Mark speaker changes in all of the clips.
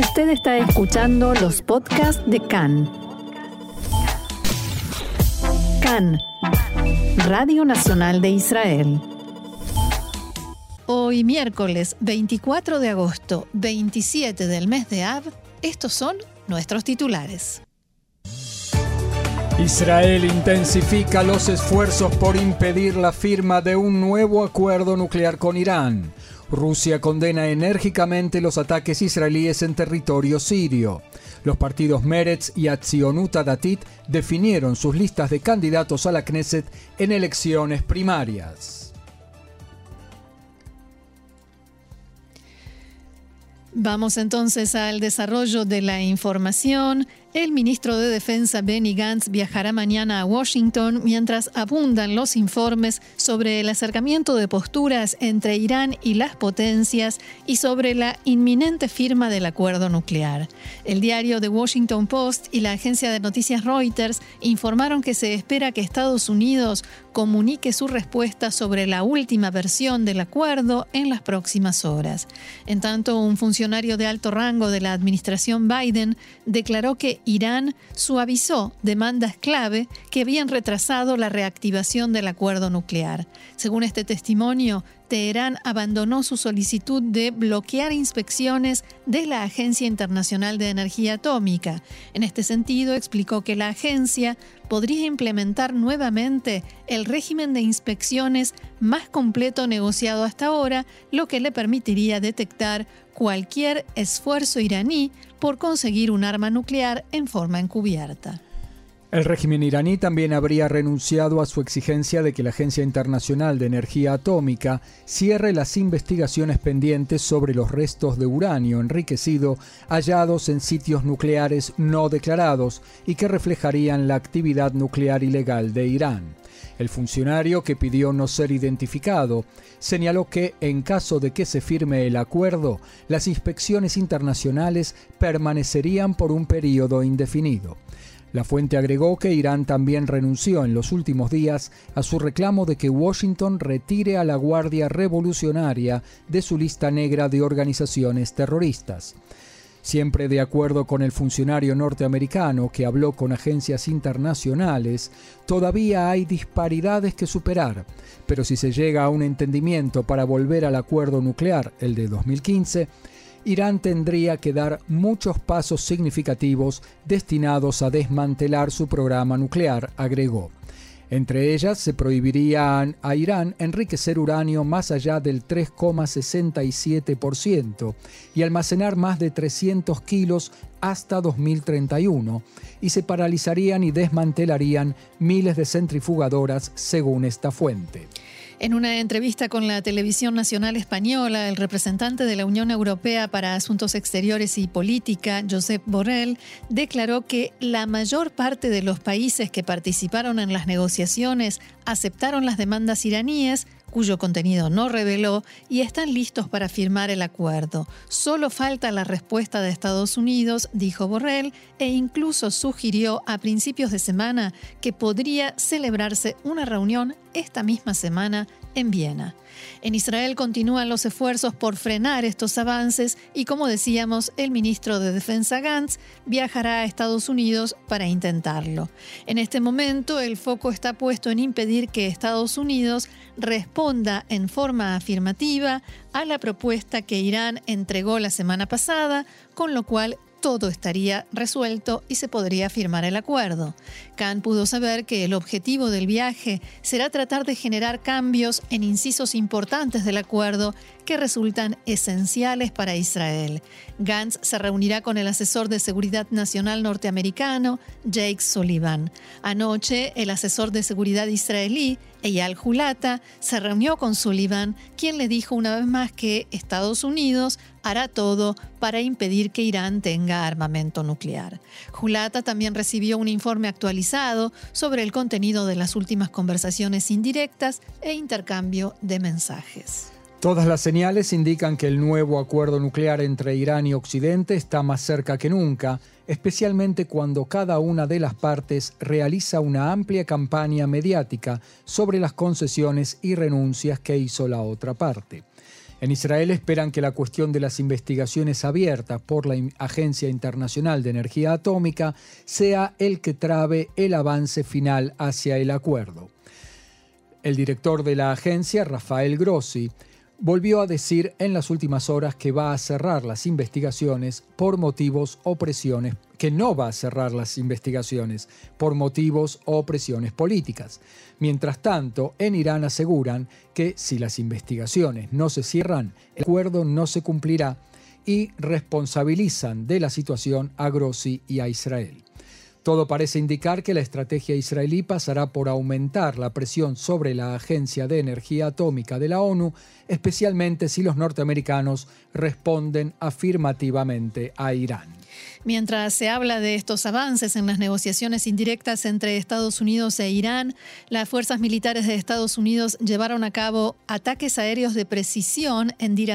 Speaker 1: Usted está escuchando los podcasts de CAN. CAN, Radio Nacional de Israel.
Speaker 2: Hoy miércoles 24 de agosto, 27 del mes de Av, estos son nuestros titulares.
Speaker 3: Israel intensifica los esfuerzos por impedir la firma de un nuevo acuerdo nuclear con Irán. Rusia condena enérgicamente los ataques israelíes en territorio sirio. Los partidos Meretz y Atzionut Datit definieron sus listas de candidatos a la Knesset en elecciones primarias.
Speaker 2: Vamos entonces al desarrollo de la información. El ministro de Defensa Benny Gantz viajará mañana a Washington mientras abundan los informes sobre el acercamiento de posturas entre Irán y las potencias y sobre la inminente firma del acuerdo nuclear. El diario The Washington Post y la agencia de noticias Reuters informaron que se espera que Estados Unidos comunique su respuesta sobre la última versión del acuerdo en las próximas horas. En tanto, un funcionario de alto rango de la administración Biden declaró que Irán suavizó demandas clave que habían retrasado la reactivación del acuerdo nuclear. Según este testimonio, Teherán abandonó su solicitud de bloquear inspecciones de la Agencia Internacional de Energía Atómica. En este sentido, explicó que la agencia podría implementar nuevamente el régimen de inspecciones más completo negociado hasta ahora, lo que le permitiría detectar cualquier esfuerzo iraní por conseguir un arma nuclear en forma encubierta.
Speaker 3: El régimen iraní también habría renunciado a su exigencia de que la Agencia Internacional de Energía Atómica cierre las investigaciones pendientes sobre los restos de uranio enriquecido hallados en sitios nucleares no declarados y que reflejarían la actividad nuclear ilegal de Irán. El funcionario, que pidió no ser identificado, señaló que, en caso de que se firme el acuerdo, las inspecciones internacionales permanecerían por un periodo indefinido. La fuente agregó que Irán también renunció en los últimos días a su reclamo de que Washington retire a la Guardia Revolucionaria de su lista negra de organizaciones terroristas. Siempre de acuerdo con el funcionario norteamericano que habló con agencias internacionales, todavía hay disparidades que superar, pero si se llega a un entendimiento para volver al acuerdo nuclear, el de 2015, Irán tendría que dar muchos pasos significativos destinados a desmantelar su programa nuclear, agregó. Entre ellas se prohibiría a Irán enriquecer uranio más allá del 3,67% y almacenar más de 300 kilos hasta 2031, y se paralizarían y desmantelarían miles de centrifugadoras según esta fuente.
Speaker 2: En una entrevista con la Televisión Nacional Española, el representante de la Unión Europea para Asuntos Exteriores y Política, Josep Borrell, declaró que la mayor parte de los países que participaron en las negociaciones aceptaron las demandas iraníes cuyo contenido no reveló, y están listos para firmar el acuerdo. Solo falta la respuesta de Estados Unidos, dijo Borrell, e incluso sugirió a principios de semana que podría celebrarse una reunión esta misma semana en Viena. En Israel continúan los esfuerzos por frenar estos avances y, como decíamos, el ministro de Defensa Gantz viajará a Estados Unidos para intentarlo. En este momento, el foco está puesto en impedir que Estados Unidos responda en forma afirmativa a la propuesta que Irán entregó la semana pasada, con lo cual todo estaría resuelto y se podría firmar el acuerdo. Khan pudo saber que el objetivo del viaje será tratar de generar cambios en incisos importantes del acuerdo que resultan esenciales para Israel. Gantz se reunirá con el asesor de seguridad nacional norteamericano, Jake Sullivan. Anoche, el asesor de seguridad israelí, Eyal Hulata, se reunió con Sullivan, quien le dijo una vez más que Estados Unidos hará todo para impedir que Irán tenga armamento nuclear. Hulata también recibió un informe actualizado sobre el contenido de las últimas conversaciones indirectas e intercambio de mensajes.
Speaker 3: Todas las señales indican que el nuevo acuerdo nuclear entre Irán y Occidente está más cerca que nunca, especialmente cuando cada una de las partes realiza una amplia campaña mediática sobre las concesiones y renuncias que hizo la otra parte. En Israel esperan que la cuestión de las investigaciones abiertas por la Agencia Internacional de Energía Atómica sea el que trabe el avance final hacia el acuerdo. El director de la agencia, Rafael Grossi, volvió a decir en las últimas horas que va a cerrar las investigaciones por motivos o presiones, que no va a cerrar las investigaciones por motivos o presiones políticas. Mientras tanto, en Irán aseguran que si las investigaciones no se cierran, el acuerdo no se cumplirá y responsabilizan de la situación a Grossi y a Israel. Todo parece indicar que la estrategia israelí pasará por aumentar la presión sobre la Agencia de Energía Atómica de la ONU, especialmente si los norteamericanos responden afirmativamente a Irán.
Speaker 2: Mientras se habla de estos avances en las negociaciones indirectas entre Estados Unidos e Irán, las fuerzas militares de Estados Unidos llevaron a cabo ataques aéreos de precisión en Dir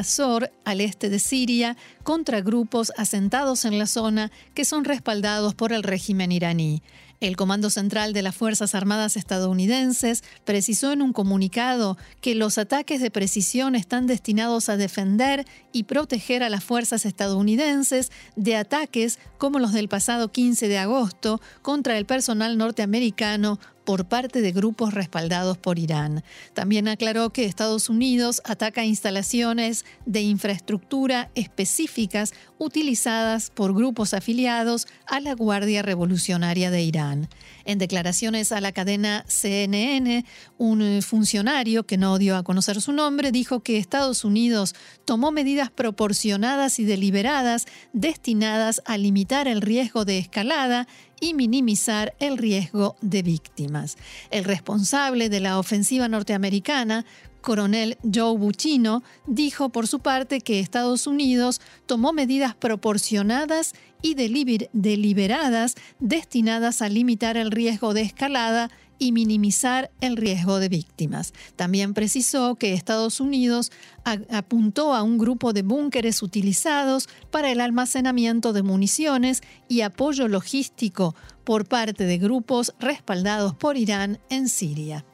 Speaker 2: al este de Siria, contra grupos asentados en la zona que son respaldados por el régimen iraní. El Comando Central de las Fuerzas Armadas estadounidenses precisó en un comunicado que los ataques de precisión están destinados a defender y proteger a las fuerzas estadounidenses de ataques como los del pasado 15 de agosto contra el personal norteamericano por parte de grupos respaldados por Irán. También aclaró que Estados Unidos ataca instalaciones de infraestructura específicas utilizadas por grupos afiliados a la Guardia Revolucionaria de Irán. En declaraciones a la cadena CNN, un funcionario que no dio a conocer su nombre dijo que Estados Unidos tomó medidas proporcionadas y deliberadas destinadas a limitar el riesgo de escalada y minimizar el riesgo de víctimas. El responsable de la ofensiva norteamericana, coronel Joe Buccino, dijo por su parte que Estados Unidos tomó medidas proporcionadas y deliberadas destinadas a limitar el riesgo de escalada y minimizar el riesgo de víctimas. También precisó que Estados Unidos apuntó a un grupo de búnkeres utilizados para el almacenamiento de municiones y apoyo logístico por parte de grupos respaldados por Irán en Siria.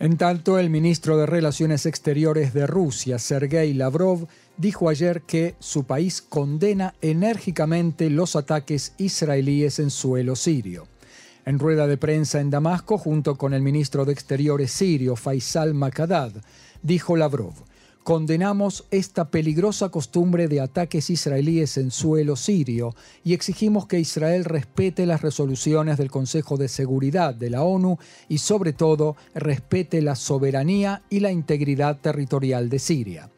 Speaker 3: En tanto, el ministro de Relaciones Exteriores de Rusia, Sergei Lavrov, dijo ayer que su país condena enérgicamente los ataques israelíes en suelo sirio. En rueda de prensa en Damasco, junto con el ministro de Exteriores sirio, Faisal Makadad, dijo Lavrov, condenamos esta peligrosa costumbre de ataques israelíes en suelo sirio y exigimos que Israel respete las resoluciones del Consejo de Seguridad de la ONU y sobre todo respete la soberanía y la integridad territorial de Siria.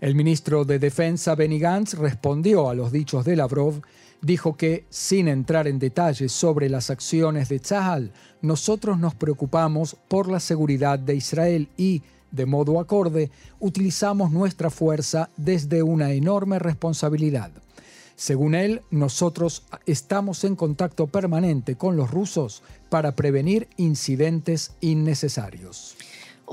Speaker 3: El ministro de Defensa Benny Gantz respondió a los dichos de Lavrov dijo que, sin entrar en detalles sobre las acciones de Tzahal, nosotros nos preocupamos por la seguridad de Israel y, de modo acorde, utilizamos nuestra fuerza desde una enorme responsabilidad. Según él, nosotros estamos en contacto permanente con los rusos para prevenir incidentes innecesarios.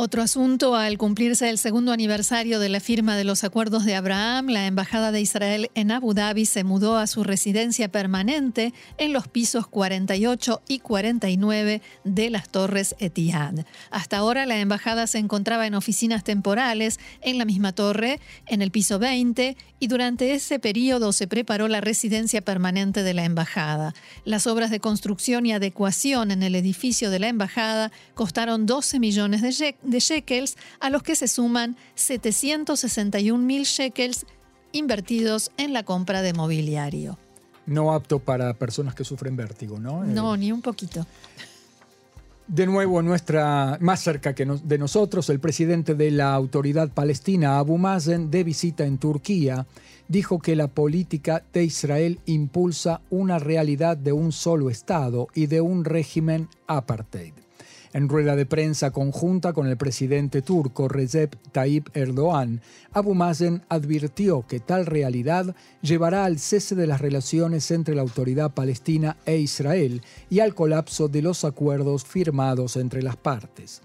Speaker 2: Otro asunto, al cumplirse el segundo aniversario de la firma de los acuerdos de Abraham, la Embajada de Israel en Abu Dhabi se mudó a su residencia permanente en los pisos 48 y 49 de las Torres Etihad. Hasta ahora la Embajada se encontraba en oficinas temporales en la misma torre, en el piso 20, y durante ese periodo se preparó la residencia permanente de la Embajada. Las obras de construcción y adecuación en el edificio de la Embajada costaron 12 millones de de shekels, a los que se suman 761 mil shekels invertidos en la compra de mobiliario.
Speaker 3: No apto para personas que sufren vértigo, ¿no?
Speaker 2: No, ni un poquito.
Speaker 3: De nuevo, nuestra, más cerca que de nosotros, el presidente de la autoridad palestina, Abu Mazen, de visita en Turquía, dijo que la política de Israel impulsa una realidad de un solo Estado y de un régimen apartheid. En rueda de prensa conjunta con el presidente turco Recep Tayyip Erdogan, Abu Mazen advirtió que tal realidad llevará al cese de las relaciones entre la autoridad palestina e Israel y al colapso de los acuerdos firmados entre las partes.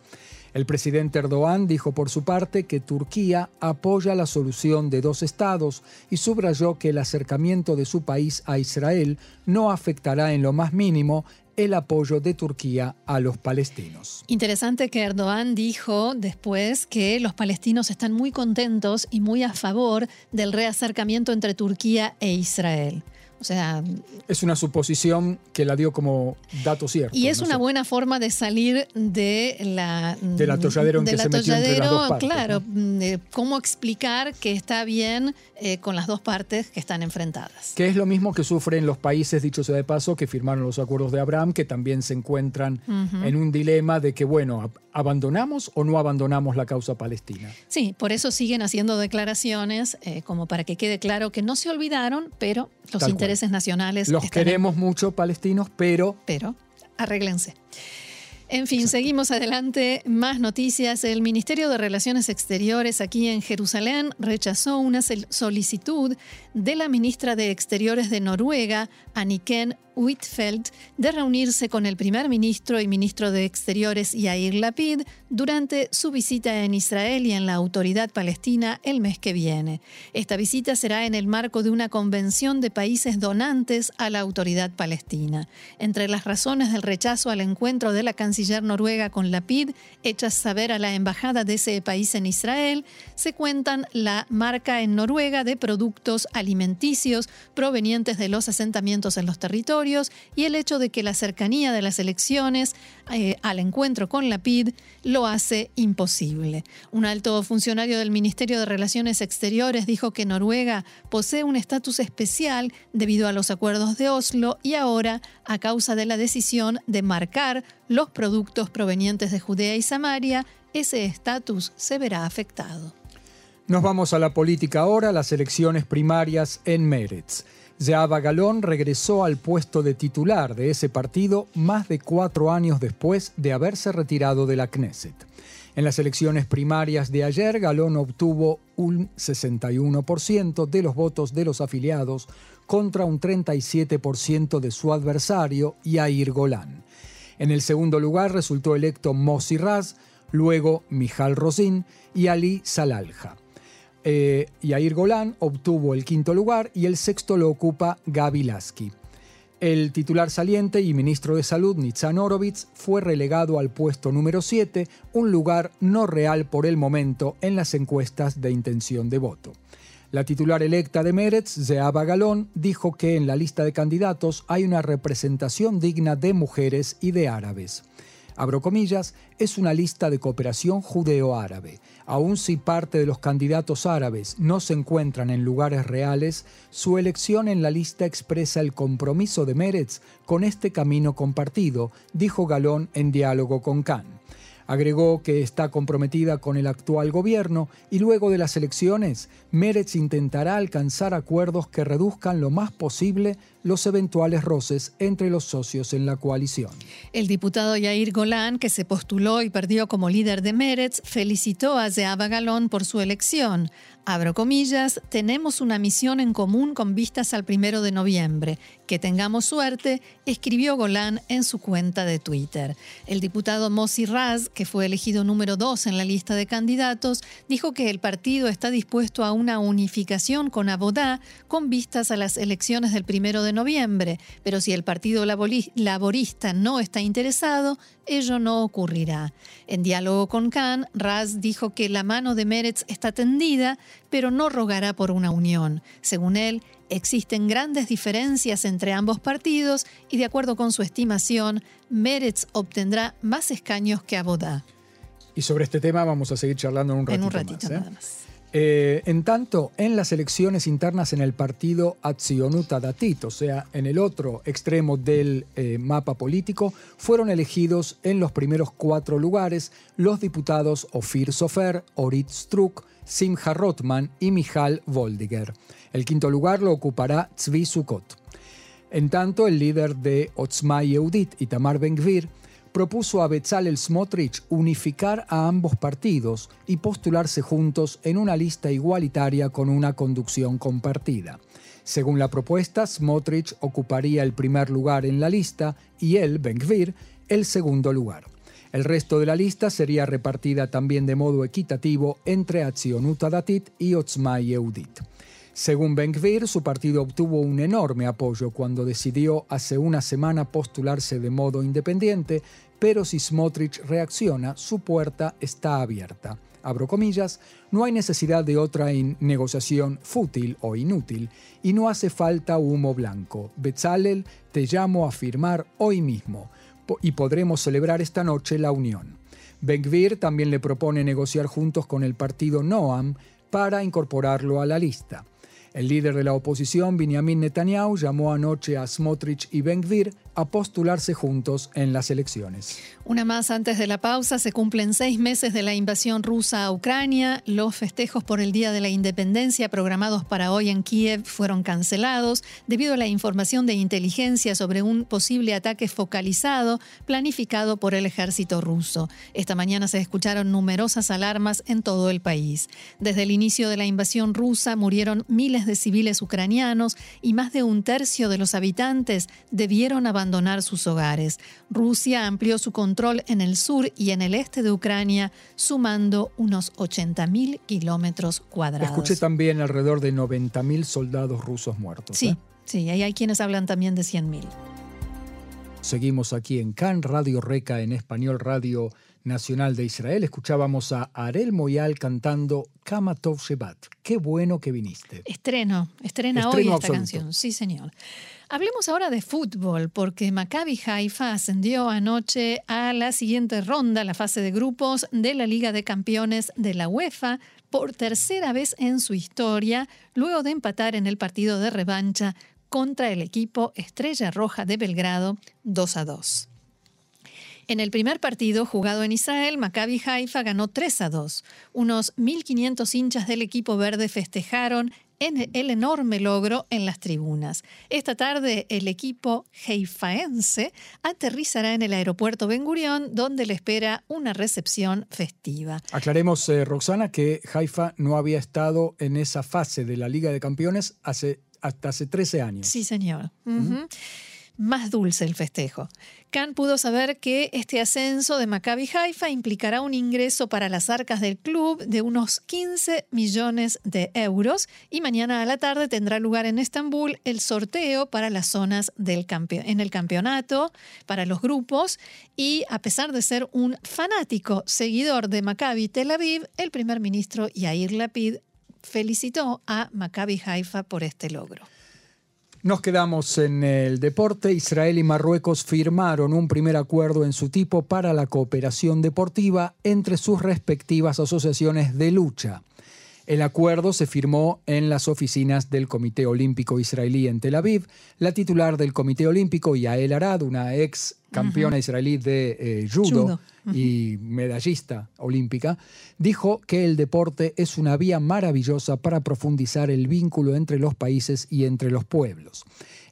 Speaker 3: El presidente Erdogan dijo por su parte que Turquía apoya la solución de dos estados y subrayó que el acercamiento de su país a Israel no afectará en lo más mínimo el apoyo de Turquía a los palestinos.
Speaker 2: Interesante que Erdogan dijo después que los palestinos están muy contentos y muy a favor del reacercamiento entre Turquía e Israel. O sea,
Speaker 3: es una suposición que la dio como dato cierto.
Speaker 2: Y es una buena forma de salir de la
Speaker 3: del atolladero en que se metió entre las dos partes,
Speaker 2: Claro, de cómo explicar que está bien eh, con las dos partes que están enfrentadas.
Speaker 3: Que es lo mismo que sufren los países, dicho sea de paso, que firmaron los acuerdos de Abraham, que también se encuentran en un dilema de que, bueno, ¿abandonamos o no abandonamos la causa palestina?
Speaker 2: Sí, por eso siguen haciendo declaraciones eh, como para que quede claro que no se olvidaron, pero los intereses nacionales.
Speaker 3: Los queremos mucho palestinos, pero...
Speaker 2: Pero, arréglense. En fin, seguimos adelante. Más noticias. El Ministerio de Relaciones Exteriores aquí en Jerusalén rechazó una solicitud de la ministra de Exteriores de Noruega, Anniken Huitfeldt de reunirse con el primer ministro y ministro de Exteriores Yair Lapid durante su visita en Israel y en la autoridad palestina el mes que viene. Esta visita será en el marco de una convención de países donantes a la autoridad palestina. Entre las razones del rechazo al encuentro de la canciller noruega con Lapid, hechas saber a la embajada de ese país en Israel, se cuentan la marca en Noruega de productos alimenticios provenientes de los asentamientos en los territorios, y el hecho de que la cercanía de las elecciones eh, al encuentro con la PID lo hace imposible. Un alto funcionario del Ministerio de Relaciones Exteriores dijo que Noruega posee un estatus especial debido a los acuerdos de Oslo y ahora, a causa de la decisión de marcar los productos provenientes de Judea y Samaria, ese estatus se verá afectado.
Speaker 3: Nos vamos a la política ahora, las elecciones primarias en Meretz. Zehava Galón regresó al puesto de titular de ese partido más de cuatro años después de haberse retirado de la Knesset. En las elecciones primarias de ayer, Galón obtuvo un 61% de los votos de los afiliados contra un 37% de su adversario, Yair Golán. En el segundo lugar resultó electo Mossi Raz, luego Mijal Rosin y Ali Salalja. Eh, Yair Golán obtuvo el quinto lugar y el sexto lo ocupa Gaby Lasky. El titular saliente y ministro de Salud, Nitzan Horowitz, fue relegado al puesto número 7, un lugar no real por el momento en las encuestas de intención de voto. La titular electa de Meretz, Zeaba Galón, dijo que en la lista de candidatos hay una representación digna de mujeres y de árabes abro comillas, es una lista de cooperación judeo-árabe. Aun si parte de los candidatos árabes no se encuentran en lugares reales, su elección en la lista expresa el compromiso de Meretz con este camino compartido, dijo Galón en diálogo con Khan. Agregó que está comprometida con el actual gobierno y luego de las elecciones, Meretz intentará alcanzar acuerdos que reduzcan lo más posible los eventuales roces entre los socios en la coalición.
Speaker 2: El diputado Yair Golan, que se postuló y perdió como líder de Meretz, felicitó a Zeaba Galón por su elección. Abro comillas, tenemos una misión en común con vistas al primero de noviembre. Que tengamos suerte, escribió Golan en su cuenta de Twitter. El diputado Mossi Raz, que fue elegido número dos en la lista de candidatos, dijo que el partido está dispuesto a una unificación con Abodá con vistas a las elecciones del primero de noviembre, pero si el Partido Laborista no está interesado, ello no ocurrirá. En diálogo con Khan, Raz dijo que la mano de Meretz está tendida, pero no rogará por una unión. Según él, existen grandes diferencias entre ambos partidos y de acuerdo con su estimación, Meretz obtendrá más escaños que Abodá.
Speaker 3: Y sobre este tema vamos a seguir charlando en un ratito,
Speaker 2: en un ratito
Speaker 3: ¿eh?
Speaker 2: nada más.
Speaker 3: Eh, en tanto, en las elecciones internas en el partido Atzionuta Datit, o sea, en el otro extremo del eh, mapa político, fueron elegidos en los primeros cuatro lugares los diputados Ofir Sofer, Orit Struk, Simcha Rotman y Mijal Voldiger. El quinto lugar lo ocupará Tzvi Sukot. En tanto, el líder de Otzma Yehudit, Itamar Ben-Gvir, propuso a Bezalel Smotrich unificar a ambos partidos y postularse juntos en una lista igualitaria con una conducción compartida. Según la propuesta, Smotrich ocuparía el primer lugar en la lista y él, Ben-Gvir, el segundo lugar. El resto de la lista sería repartida también de modo equitativo entre Atzionut Datit y Otzma Yehudit. Según Ben-Gvir, su partido obtuvo un enorme apoyo cuando decidió hace una semana postularse de modo independiente, pero si Smotrich reacciona, su puerta está abierta. Abro comillas, no hay necesidad de otra negociación fútil o inútil y no hace falta humo blanco. Bezalel, te llamo a firmar hoy mismo y podremos celebrar esta noche la unión. Ben-Gvir también le propone negociar juntos con el partido Noam para incorporarlo a la lista. El líder de la oposición, Benjamin Netanyahu, llamó anoche a Smotrich y Ben-Gvir a postularse juntos en las elecciones.
Speaker 2: Una más antes de la pausa, se cumplen seis meses de la invasión rusa a Ucrania. Los festejos por el Día de la Independencia programados para hoy en Kiev fueron cancelados debido a la información de inteligencia sobre un posible ataque focalizado planificado por el ejército ruso. Esta mañana se escucharon numerosas alarmas en todo el país. Desde el inicio de la invasión rusa murieron miles de civiles ucranianos y más de un tercio de los habitantes debieron abandonar abandonar sus hogares. Rusia amplió su control en el sur y en el este de Ucrania, sumando unos 80.000 kilómetros cuadrados.
Speaker 3: Escuché también alrededor de 90.000 soldados rusos muertos.
Speaker 2: Sí,
Speaker 3: ¿eh?
Speaker 2: sí, ahí hay quienes hablan también de 100.000.
Speaker 3: Seguimos aquí en CAN, Radio Reca en español, Radio Nacional de Israel. Escuchábamos a Arel Moyal cantando Kamatov Shebat. Qué bueno que viniste.
Speaker 2: Estreno, estrena hoy esta canción. Sí, señor. Hablemos ahora de fútbol, porque Maccabi Haifa ascendió anoche a la siguiente ronda, la fase de grupos de la Liga de Campeones de la UEFA, por tercera vez en su historia, luego de empatar en el partido de revancha contra el equipo Estrella Roja de Belgrado 2 a 2. En el primer partido jugado en Israel, Maccabi Haifa ganó 3 a 2. Unos 1.500 hinchas del equipo verde festejaron en el enorme logro en las tribunas. Esta tarde el equipo haifaense aterrizará en el aeropuerto Ben Gurión, donde le espera una recepción festiva.
Speaker 3: Aclaremos, eh, Roxana, que Haifa no había estado en esa fase de la Liga de Campeones hace, hasta hace 13 años.
Speaker 2: Sí, señor más dulce el festejo. Khan pudo saber que este ascenso de Maccabi Haifa implicará un ingreso para las arcas del club de unos 15 millones de euros y mañana a la tarde tendrá lugar en Estambul el sorteo para las zonas del en el campeonato, para los grupos y a pesar de ser un fanático seguidor de Maccabi Tel Aviv, el primer ministro Yair Lapid felicitó a Maccabi Haifa por este logro.
Speaker 3: Nos quedamos en el deporte. Israel y Marruecos firmaron un primer acuerdo en su tipo para la cooperación deportiva entre sus respectivas asociaciones de lucha. El acuerdo se firmó en las oficinas del Comité Olímpico Israelí en Tel Aviv. La titular del Comité Olímpico, Yael Arad, una ex campeona israelí de eh, judo, y medallista olímpica, dijo que el deporte es una vía maravillosa para profundizar el vínculo entre los países y entre los pueblos.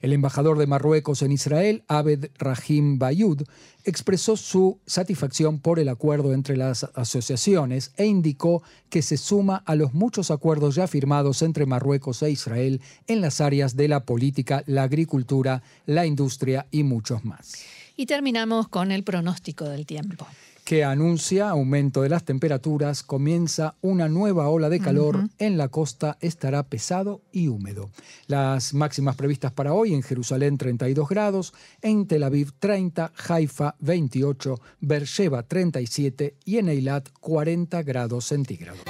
Speaker 3: El embajador de Marruecos en Israel, Abed Rahim Bayud, expresó su satisfacción por el acuerdo entre las asociaciones e indicó que se suma a los muchos acuerdos ya firmados entre Marruecos e Israel en las áreas de la política, la agricultura, la industria y muchos más.
Speaker 2: Y terminamos con el pronóstico del tiempo
Speaker 3: que anuncia aumento de las temperaturas, comienza una nueva ola de calor, en la costa estará pesado y húmedo. Las máximas previstas para hoy en Jerusalén 32 grados, en Tel Aviv 30, Haifa 28, Beersheba 37 y en Eilat 40 grados centígrados.